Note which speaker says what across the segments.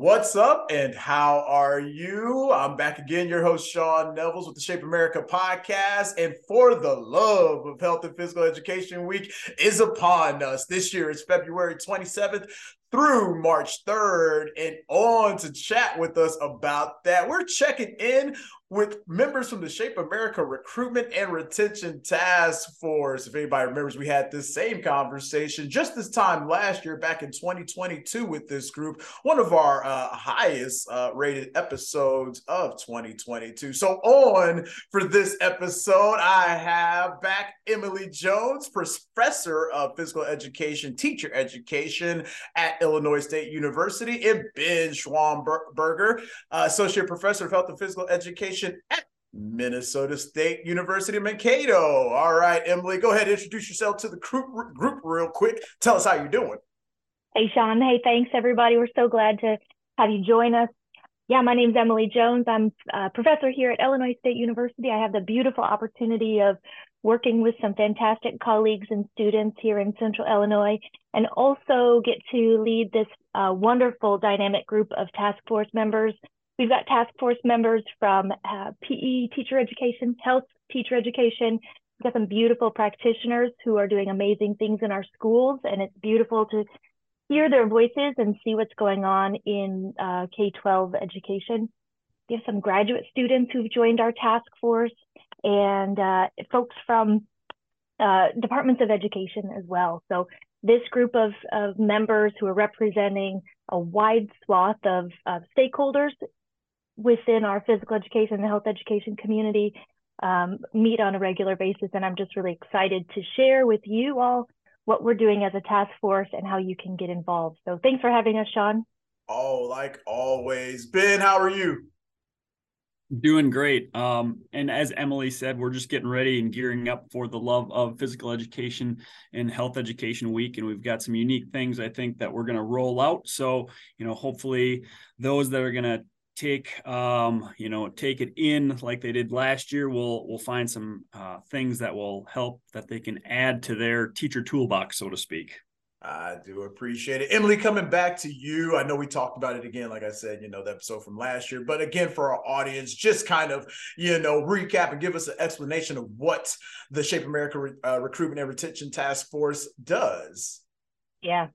Speaker 1: What's up and how are you? I'm back again, your host, Sean Nevels with the Shape America podcast. And for the love of health and physical education week is upon us. This year is February 27th through March 3rd. And on to chat with us about that, we're checking in with members from the Shape America Recruitment and Retention Task Force. If anybody remembers, we had this same conversation just this time last year, back in 2022, with this group, one of our uh, highest uh, rated episodes of 2022. So, on for this episode, I have back Emily Jones, professor of physical education, teacher education at Illinois State University, and Ben Schwamberger, uh, associate professor of health and physical education at Minnesota State University, Mankato. All right, Emily, go ahead and introduce yourself to the group, group real quick. Tell us how you're doing.
Speaker 2: Hey, Sean. Hey, thanks, everybody. We're so glad to have you join us. Yeah, my name's Emily Jones. I'm a professor here at Illinois State University. I have the beautiful opportunity of working with some fantastic colleagues and students here in Central Illinois, and also get to lead this uh, wonderful dynamic group of task force members We've got task force members from uh, PE teacher education, health teacher education. We've got some beautiful practitioners who are doing amazing things in our schools, and it's beautiful to hear their voices and see what's going on in uh, K-12 education. We have some graduate students who've joined our task force and uh, folks from uh, departments of education as well. So this group of, of members who are representing a wide swath of, of stakeholders within our physical education and health education community um, meet on a regular basis. And I'm just really excited to share with you all what we're doing as a task force and how you can get involved. So thanks for having us, Sean.
Speaker 1: Oh, like always. Ben, how are you?
Speaker 3: Doing great. Um, and as Emily said, we're just getting ready and gearing up for the love of physical education and health education week. And we've got some unique things I think that we're going to roll out. So, you know, hopefully those that are going to take um, you know take it in like they did last year we'll we'll find some uh, things that will help that they can add to their teacher toolbox so to speak
Speaker 1: I do appreciate it. Emily, coming back to you. I know we talked about it again, like I said, you know, the episode from last year. But again, for our audience, just kind of, you know, recap and give us an explanation of what the Shape America uh, Recruitment and Retention Task Force does.
Speaker 2: Yeah.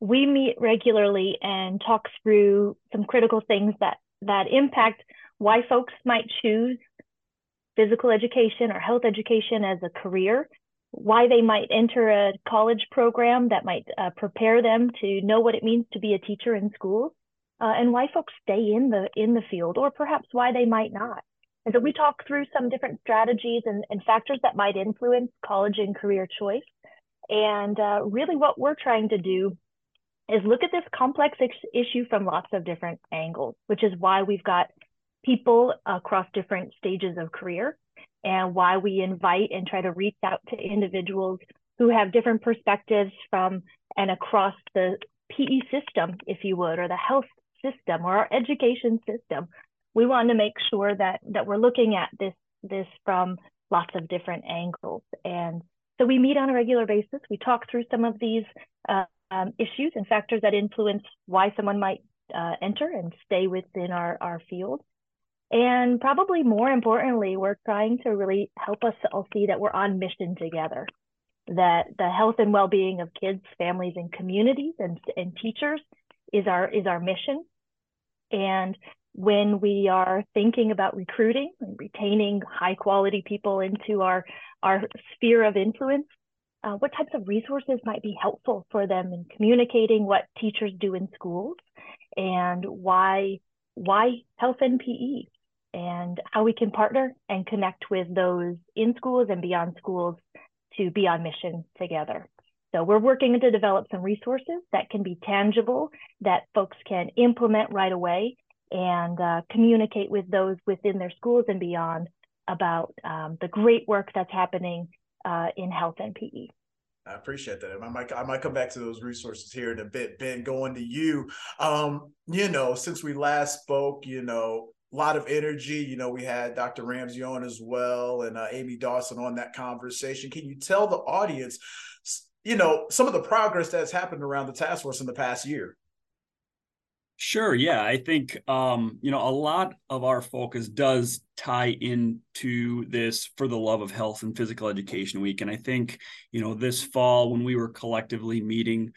Speaker 2: We meet regularly and talk through some critical things that that impact why folks might choose physical education or health education as a career, why they might enter a college program that might uh, prepare them to know what it means to be a teacher in schools, uh, and why folks stay in the in the field, or perhaps why they might not. And so we talk through some different strategies and, and factors that might influence college and career choice. And uh, really, what we're trying to do is look at this complex issue from lots of different angles, which is why we've got people across different stages of career and why we invite and try to reach out to individuals who have different perspectives from and across the PE system, if you would, or the health system or our education system. We want to make sure that that we're looking at this this from lots of different angles. And so we meet on a regular basis. We talk through some of these uh, um, issues and factors that influence why someone might uh, enter and stay within our, our field. And probably more importantly, we're trying to really help us all see that we're on mission together, that the health and well-being of kids, families, and communities and, and teachers is our is our mission. And when we are thinking about recruiting and retaining high quality people into our, our sphere of influence, uh, what types of resources might be helpful for them in communicating what teachers do in schools and why why health and PE and how we can partner and connect with those in schools and beyond schools to be on mission together. So we're working to develop some resources that can be tangible, that folks can implement right away and uh, communicate with those within their schools and beyond about um, the great work that's happening uh, in health and PE.
Speaker 1: I appreciate that. I might I might come back to those resources here in a bit. Ben, going to you. Um, you know, since we last spoke, you know, lot of energy. You know, we had Dr. Ramsey on as well and uh, Amy Dawson on that conversation. Can you tell the audience, you know, some of the progress that's happened around the task force in the past year?
Speaker 3: Sure. Yeah. I think, um, you know, a lot of our focus does tie into this for the love of health and physical education week. And I think, you know, this fall when we were collectively meeting,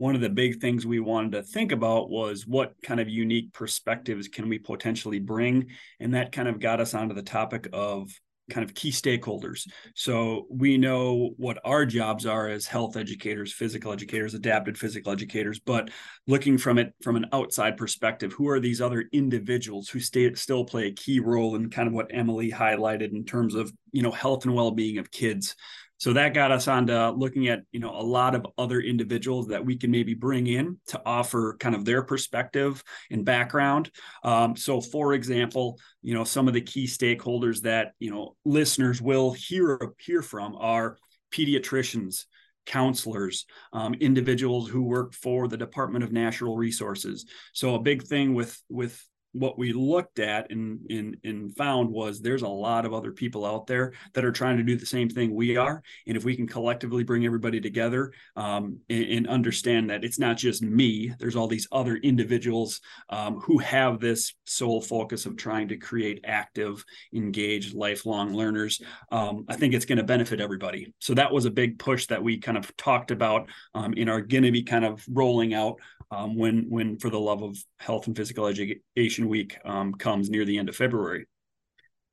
Speaker 3: one of the big things we wanted to think about was what kind of unique perspectives can we potentially bring. And that kind of got us onto the topic of kind of key stakeholders. So we know what our jobs are as health educators, physical educators, adapted physical educators, but looking from it from an outside perspective, who are these other individuals who stay, still play a key role in kind of what Emily highlighted in terms of, you know, health and well-being of kids so that got us on to looking at you know a lot of other individuals that we can maybe bring in to offer kind of their perspective and background um, so for example you know some of the key stakeholders that you know listeners will hear hear from are pediatricians counselors, um, individuals who work for the Department of Natural Resources. So a big thing with with what we looked at and, and, and found was there's a lot of other people out there that are trying to do the same thing we are. And if we can collectively bring everybody together um, and, and, understand that it's not just me, there's all these other individuals um, who have this sole focus of trying to create active, engaged, lifelong learners, um, I think it's going to benefit everybody. So that was a big push that we kind of talked about um, in our going to be kind of rolling out um, when when for the love of health and physical education week um, comes near the end of February.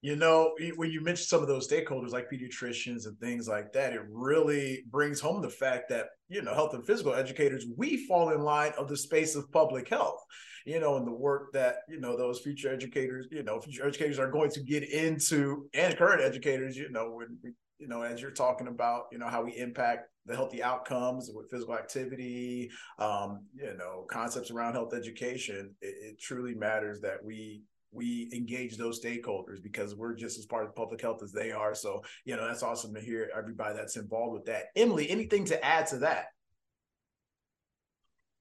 Speaker 1: You know, when you mention some of those stakeholders like pediatricians and things like that, it really brings home the fact that, you know, health and physical educators, we fall in line of the space of public health, you know, and the work that, you know, those future educators, you know, future educators are going to get into and current educators, you know, when you know, as you're talking about, you know, how we impact the healthy outcomes with physical activity, um, you know, concepts around health education, it, it, truly matters that we we engage those stakeholders because we're just as part of public health as they are. So, you know, that's awesome to hear everybody that's involved with that. Emily, anything to add to that?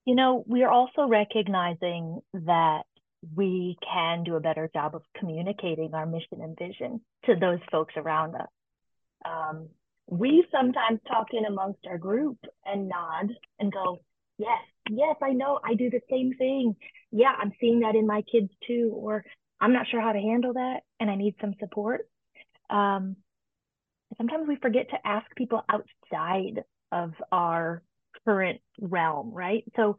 Speaker 2: You know, we are also recognizing that we can do a better job of communicating our mission and vision to those folks around us um, we sometimes talk in amongst our group and nod and go, yes, yes, I know, I do the same thing. Yeah, I'm seeing that in my kids too, or I'm not sure how to handle that and I need some support. Um, sometimes we forget to ask people outside of our current realm, right? So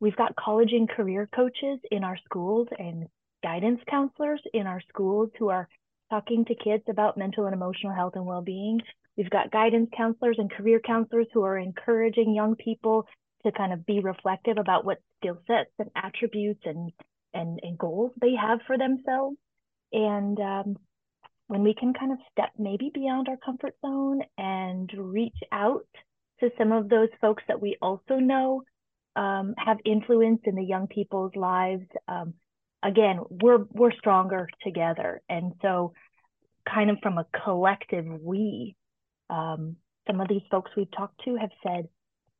Speaker 2: we've got college and career coaches in our schools and guidance counselors in our schools who are talking to kids about mental and emotional health and well-being. We've got guidance counselors and career counselors who are encouraging young people to kind of be reflective about what skill sets and attributes and and, and goals they have for themselves. And um, when we can kind of step maybe beyond our comfort zone and reach out to some of those folks that we also know um, have influence in the young people's lives, um, again, we're we're stronger together. And so kind of from a collective we, um, some of these folks we've talked to have said,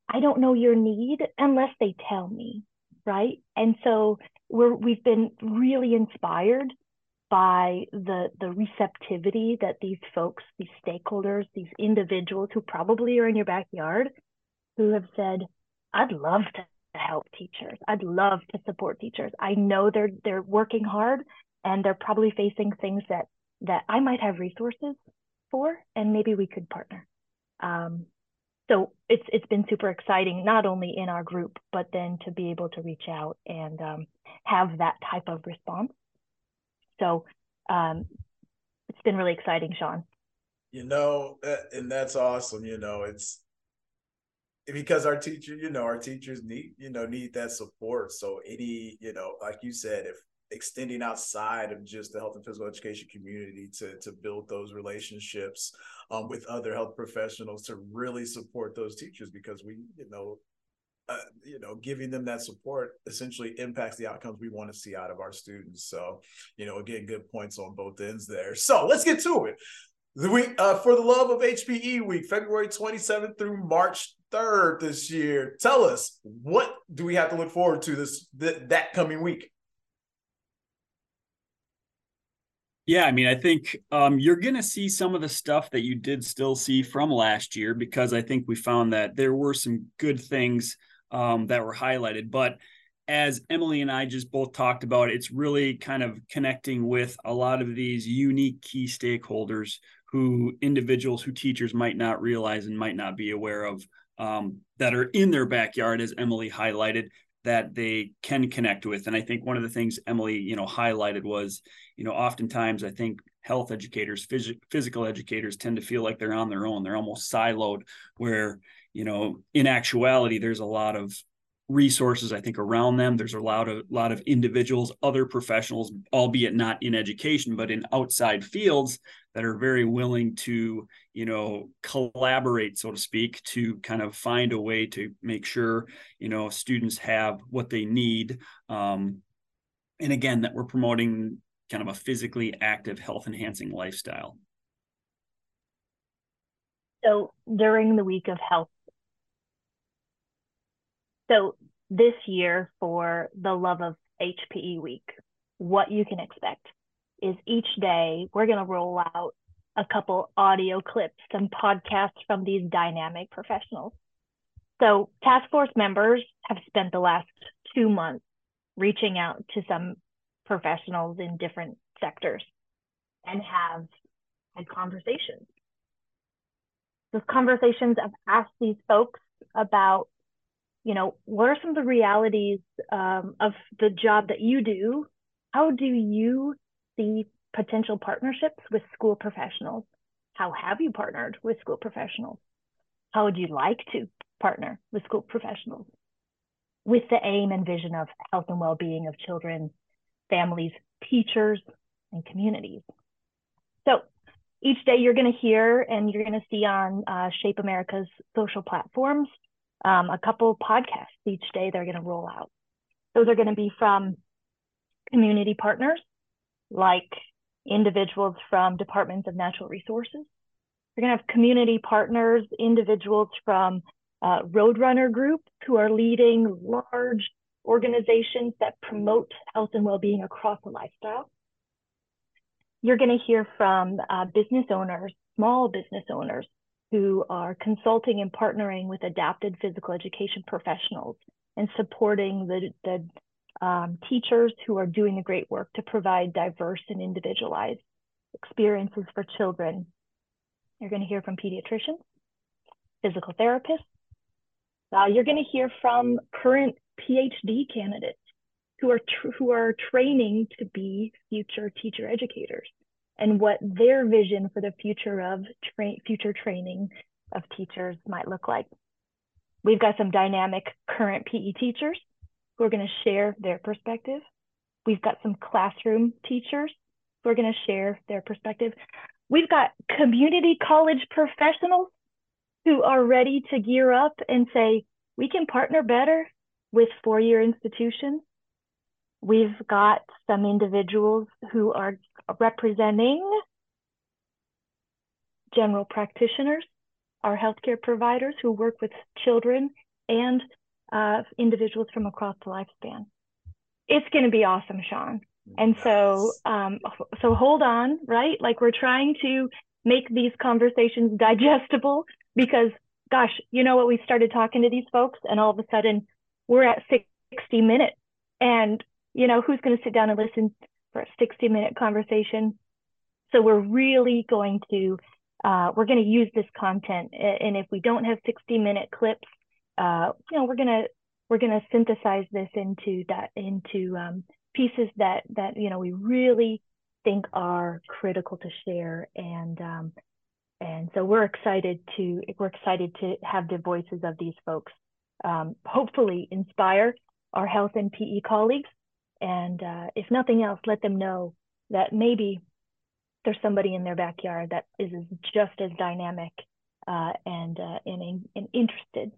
Speaker 2: I don't know your need unless they tell me, right? And so we're we've been really inspired by the the receptivity that these folks, these stakeholders, these individuals who probably are in your backyard, who have said, I'd love to help teachers. I'd love to support teachers. I know they're they're working hard and they're probably facing things that that I might have resources for, and maybe we could partner. Um, so it's it's been super exciting, not only in our group, but then to be able to reach out and um, have that type of response. So um, it's been really exciting, Sean.
Speaker 1: You know, and that's awesome. You know, it's because our teacher, you know, our teachers need, you know, need that support. So any, you know, like you said, if extending outside of just the health and physical education community to to build those relationships um, with other health professionals to really support those teachers because we, you know, uh, you know, giving them that support essentially impacts the outcomes we want to see out of our students. So, you know, again, good points on both ends there. So let's get to it. The week uh, for the love of HPE week, February 27th through March 3rd this year. Tell us what do we have to look forward to this th- that coming week?
Speaker 3: Yeah, I mean, I think um, you're going to see some of the stuff that you did still see from last year because I think we found that there were some good things um, that were highlighted. But as Emily and I just both talked about, it's really kind of connecting with a lot of these unique key stakeholders who individuals who teachers might not realize and might not be aware of um, that are in their backyard, as Emily highlighted, that they can connect with. And I think one of the things Emily, you know, highlighted was, you know, oftentimes I think health educators, phys- physical educators tend to feel like they're on their own. They're almost siloed, where, you know, in actuality, there's a lot of resources i think around them. There's a lot of lot of individuals other professionals albeit not in education but in outside fields that are very willing to you know collaborate so to speak to kind of find a way to make sure you know students have what they need um, and again that we're promoting kind of a physically active health enhancing lifestyle.
Speaker 2: So during the week of health so this year for the Love of HPE week, what you can expect is each day we're going to roll out a couple audio clips, some podcasts from these dynamic professionals. So task force members have spent the last two months reaching out to some professionals in different sectors and have had conversations. Those conversations have asked these folks about you know, what are some of the realities um, of the job that you do? How do you see potential partnerships with school professionals? How have you partnered with school professionals? How would you like to partner with school professionals? With the aim and vision of health and well-being of children, families, teachers, and communities. So each day you're going to hear and you're going to see on uh, Shape America's social platforms um, a couple podcasts each day they're going to roll out. Those are going to be from community partners like individuals from departments of natural resources. We're going to have community partners, individuals from uh, Roadrunner Group who are leading large organizations that promote health and well-being across the lifestyle. You're going to hear from uh, business owners, small business owners who are consulting and partnering with adapted physical education professionals and supporting the, the um, teachers who are doing the great work to provide diverse and individualized experiences for children. You're going to hear from pediatricians, physical therapists. Uh, you're going to hear from current PhD candidates who are who are training to be future teacher educators and what their vision for the future of tra future training of teachers might look like. We've got some dynamic current PE teachers who are going to share their perspective. We've got some classroom teachers who are going to share their perspective. We've got community college professionals who are ready to gear up and say, we can partner better with four-year institutions. We've got some individuals who are representing general practitioners, our healthcare providers who work with children and uh, individuals from across the lifespan. It's going to be awesome, Sean. And so, um, so hold on, right? Like we're trying to make these conversations digestible because, gosh, you know what? We started talking to these folks, and all of a sudden, we're at 60 minutes, and you know who's going to sit down and listen for a 60 minute conversation. So we're really going to, uh, we're going to use this content. And if we don't have 60 minute clips, uh, you know, we're going to, we're to synthesize this into that, into um, pieces that, that, you know, we really think are critical to share. And, um, and so we're excited to, we're excited to have the voices of these folks um, hopefully inspire our health and PE colleagues and uh, if nothing else, let them know that maybe there's somebody in their backyard that is just as dynamic uh, and, uh, and, and interested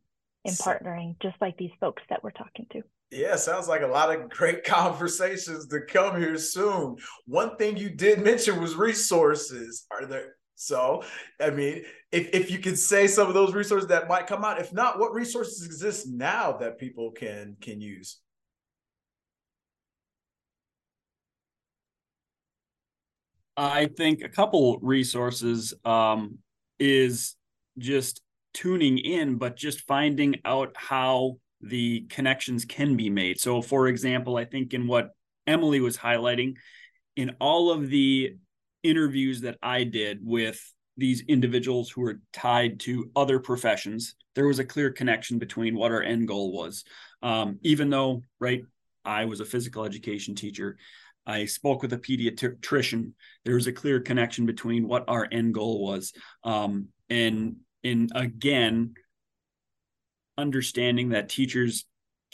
Speaker 2: in partnering, just like these folks that we're talking to.
Speaker 1: Yeah, sounds like a lot of great conversations to come here soon. One thing you did mention was resources. Are there so, I mean, if, if you could say some of those resources that might come out, if not, what resources exist now that people can can use?
Speaker 3: I think a couple resources um, is just tuning in, but just finding out how the connections can be made. So, for example, I think in what Emily was highlighting, in all of the interviews that I did with these individuals who were tied to other professions, there was a clear connection between what our end goal was. Um, even though, right, I was a physical education teacher, I spoke with a pediatrician. There was a clear connection between what our end goal was. Um, and and again, understanding that teachers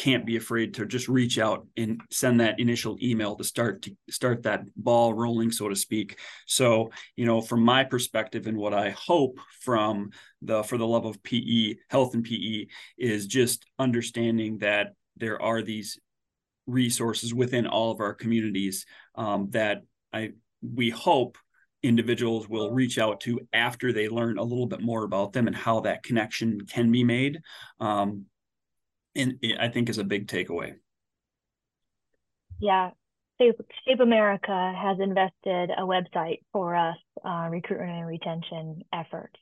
Speaker 3: can't be afraid to just reach out and send that initial email to start to start that ball rolling so to speak so you know from my perspective and what i hope from the for the love of pe health and pe is just understanding that there are these resources within all of our communities um, that i we hope individuals will reach out to after they learn a little bit more about them and how that connection can be made. Um, and it, I think is a big takeaway.
Speaker 2: Yeah. Shape, America has invested a website for us, uh, recruitment and retention efforts.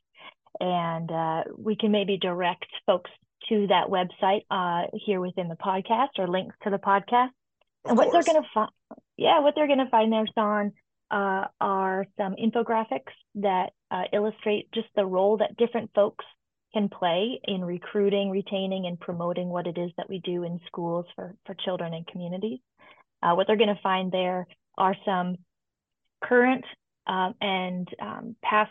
Speaker 2: And uh, we can maybe direct folks to that website uh, here within the podcast or links to the podcast. Of and what course. they're going to find, yeah, what they're going to find there, Sean, uh, are some infographics that uh, illustrate just the role that different folks can play in recruiting, retaining, and promoting what it is that we do in schools for, for children and communities. Uh, what they're going to find there are some current um, and um, past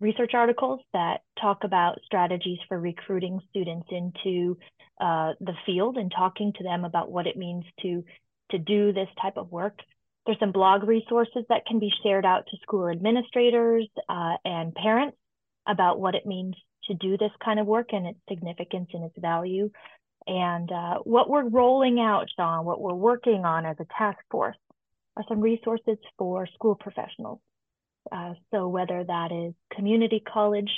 Speaker 2: research articles that talk about strategies for recruiting students into uh, the field and talking to them about what it means to to do this type of work. There's some blog resources that can be shared out to school administrators uh, and parents about what it means to do this kind of work and its significance and its value. And uh, what we're rolling out, Sean, what we're working on as a task force are some resources for school professionals. Uh, so whether that is community college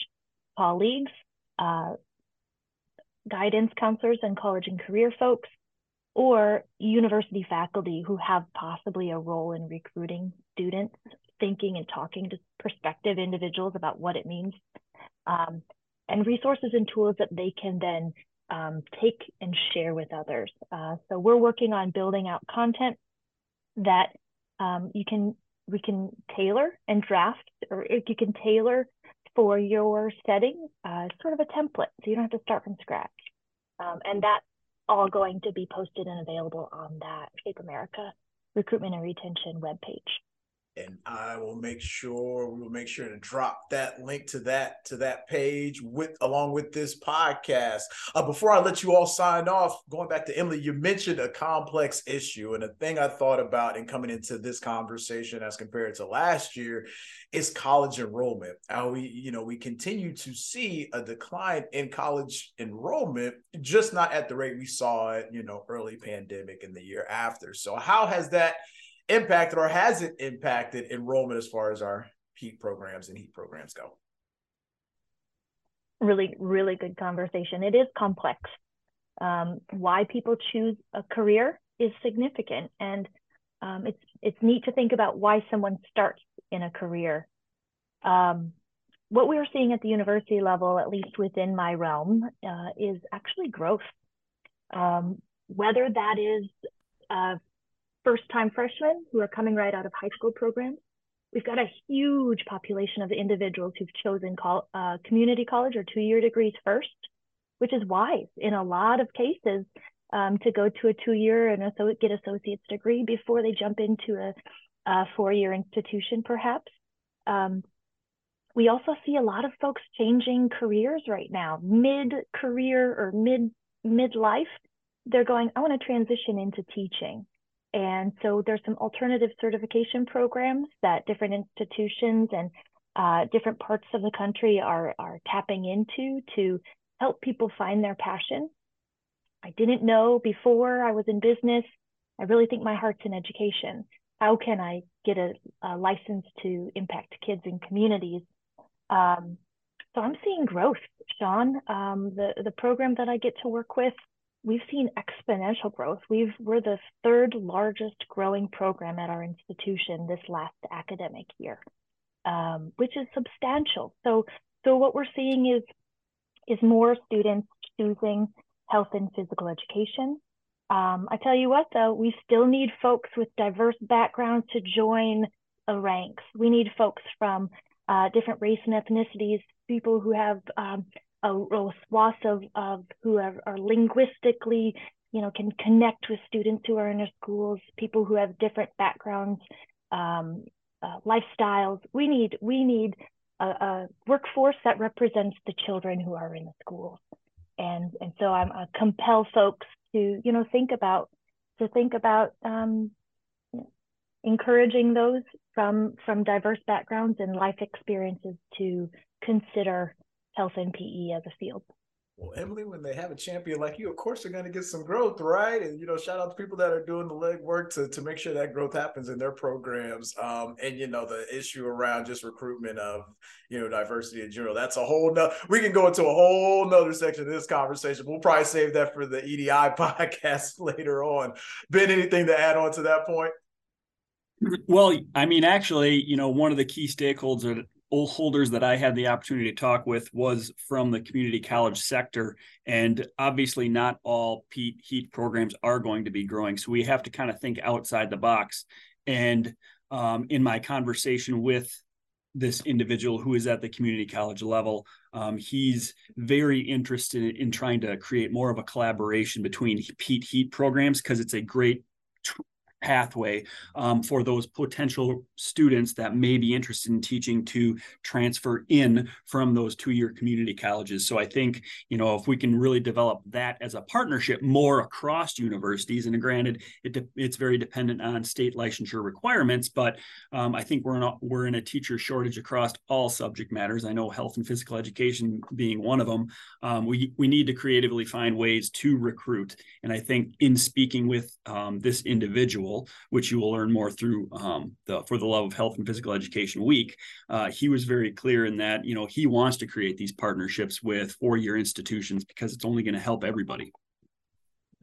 Speaker 2: colleagues, uh, guidance counselors and college and career folks, or university faculty who have possibly a role in recruiting students, thinking and talking to prospective individuals about what it means, um, and resources and tools that they can then um, take and share with others. Uh, so we're working on building out content that um, you can we can tailor and draft, or you can tailor for your setting, uh, sort of a template, so you don't have to start from scratch. Um, and that's all going to be posted and available on that Shape America recruitment and retention webpage
Speaker 1: and I will make sure we will make sure to drop that link to that to that page with along with this podcast. Uh, before I let you all sign off, going back to Emily, you mentioned a complex issue, and a thing I thought about in coming into this conversation as compared to last year is college enrollment. How we you know we continue to see a decline in college enrollment, just not at the rate we saw it you know early pandemic and the year after. So how has that impacted or hasn't impacted enrollment as far as our PETE programs and HETE programs go?
Speaker 2: Really, really good conversation. It is complex. Um, why people choose a career is significant, and um, it's it's neat to think about why someone starts in a career. Um, what we are seeing at the university level, at least within my realm, uh, is actually growth. Um, whether that is uh, first time freshmen who are coming right out of high school programs. We've got a huge population of individuals who've chosen uh, community college or two year degrees first, which is wise in a lot of cases um, to go to a two year and so get associate's degree before they jump into a, a four year institution, perhaps. Um, we also see a lot of folks changing careers right now, mid career or mid mid life. They're going, I want to transition into teaching. And so there's some alternative certification programs that different institutions and uh, different parts of the country are, are tapping into to help people find their passion. I didn't know before I was in business. I really think my heart's in education. How can I get a, a license to impact kids and communities? Um, so I'm seeing growth, Sean. Um, the the program that I get to work with we've seen exponential growth. We've we're the third largest growing program at our institution this last academic year, um, which is substantial. So so what we're seeing is is more students choosing health and physical education. Um, I tell you what, though, we still need folks with diverse backgrounds to join the ranks. We need folks from uh, different race and ethnicities, people who have um, a, a swath of, of who are, are linguistically, you know, can connect with students who are in our schools, people who have different backgrounds, um, uh, lifestyles. We need we need a, a, workforce that represents the children who are in the schools, and and so I'm I compel folks to you know think about to think about um, encouraging those from from diverse backgrounds and life experiences to consider health and PE as a field.
Speaker 1: Well, Emily, when they have a champion like you, of course they're going to get some growth, right? And you know, shout out to people that are doing the legwork to to make sure that growth happens in their programs. Um, and you know, the issue around just recruitment of you know diversity in general. That's a whole no. We can go into a whole nother section of this conversation. We'll probably save that for the EDI podcast later on. Ben, anything to add on to that point?
Speaker 3: Well, I mean, actually, you know, one of the key stakeholders holders that I had the opportunity to talk with was from the community college sector. And obviously, not all PETE HETE programs are going to be growing. So we have to kind of think outside the box. And um, in my conversation with this individual who is at the community college level, um, he's very interested in trying to create more of a collaboration between PETE HETE programs because it's a great pathway um, for those potential students that may be interested in teaching to transfer in from those two-year community colleges. So i think you know if we can really develop that as a partnership more across universities and granted it de- it's very dependent on state licensure requirements but um, i think we're in a, we're in a teacher shortage across all subject matters. I know health and physical education being one of them. Um, we we need to creatively find ways to recruit and i think in speaking with um, this individual which you will learn more through um, the For the Love of Health and Physical Education Week. Uh, he was very clear in that you know he wants to create these partnerships with four-year institutions because it's only going to help everybody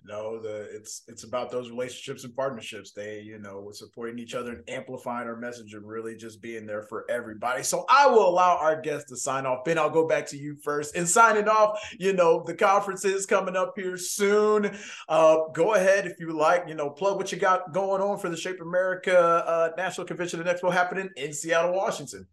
Speaker 1: know the it's it's about those relationships and partnerships. They you know supporting each other and amplifying our message and really just being there for everybody. So i will allow our guests to sign off. Ben i'll go back to you first. And signing off you know the conference is coming up here soon. Uh go ahead if you like you know plug what you got going on for the shape america uh national convention and expo happening in seattle washington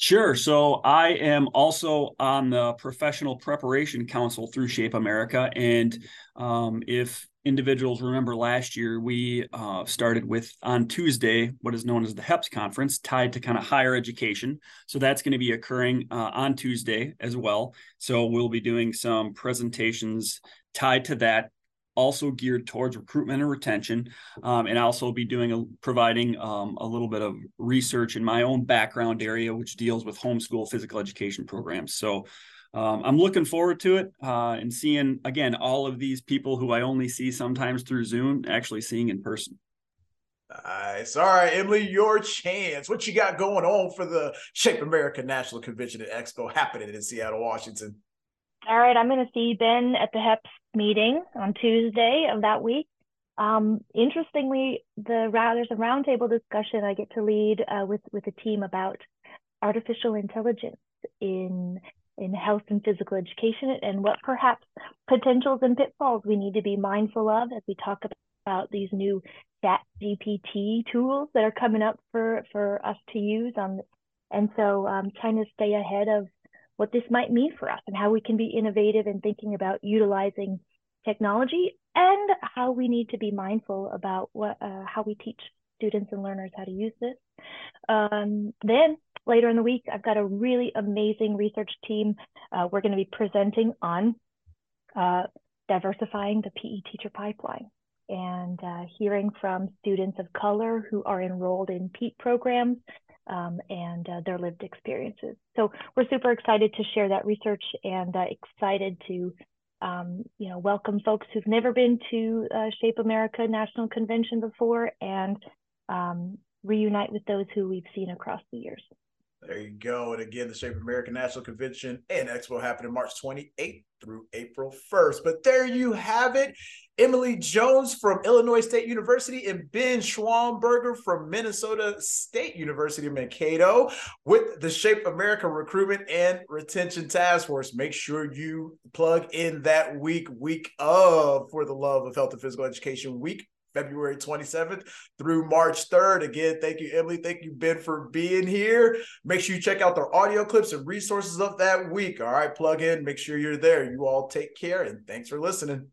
Speaker 3: Sure. So I am also on the Professional Preparation Council through Shape America. And um, if individuals remember last year, we uh, started with on Tuesday what is known as the HEPS conference, tied to kind of higher education. So that's going to be occurring uh, on Tuesday as well. So we'll be doing some presentations tied to that also geared towards recruitment and retention, um, and also be doing a, providing um, a little bit of research in my own background area, which deals with homeschool physical education programs. So um, I'm looking forward to it uh, and seeing again all of these people who I only see sometimes through Zoom, actually seeing in person.
Speaker 1: Nice. All right, Emily, your chance. What you got going on for the Shape America National Convention and Expo happening in Seattle, Washington?
Speaker 2: All right, I'm going to see Ben at the HEPS meeting on Tuesday of that week. Um, interestingly, the there's a roundtable discussion I get to lead uh, with with a team about artificial intelligence in in health and physical education and what perhaps potentials and pitfalls we need to be mindful of as we talk about these new chat GPT tools that are coming up for for us to use on and so um, trying to stay ahead of what this might mean for us and how we can be innovative in thinking about utilizing technology and how we need to be mindful about what uh, how we teach students and learners how to use this. Um, then later in the week, I've got a really amazing research team. Uh, we're going to be presenting on uh, diversifying the PE teacher pipeline and uh, hearing from students of color who are enrolled in PETE programs um, and uh, their lived experiences. So we're super excited to share that research and uh, excited to um, you know welcome folks who've never been to uh, Shape America National Convention before and um, reunite with those who we've seen across the years.
Speaker 1: There you go. And again, the Shape America National Convention and Expo happening March 28th through April 1st. But there you have it. Emily Jones from Illinois State University and Ben Schwamberger from Minnesota State University, Mankato, with the Shape America Recruitment and Retention Task Force. Make sure you plug in that week, week of For the Love of Health and Physical Education Week February 27th through March 3rd. Again, thank you, Emily. Thank you, Ben, for being here. Make sure you check out their audio clips and resources of that week. All right, plug in. Make sure you're there. You all take care and thanks for listening.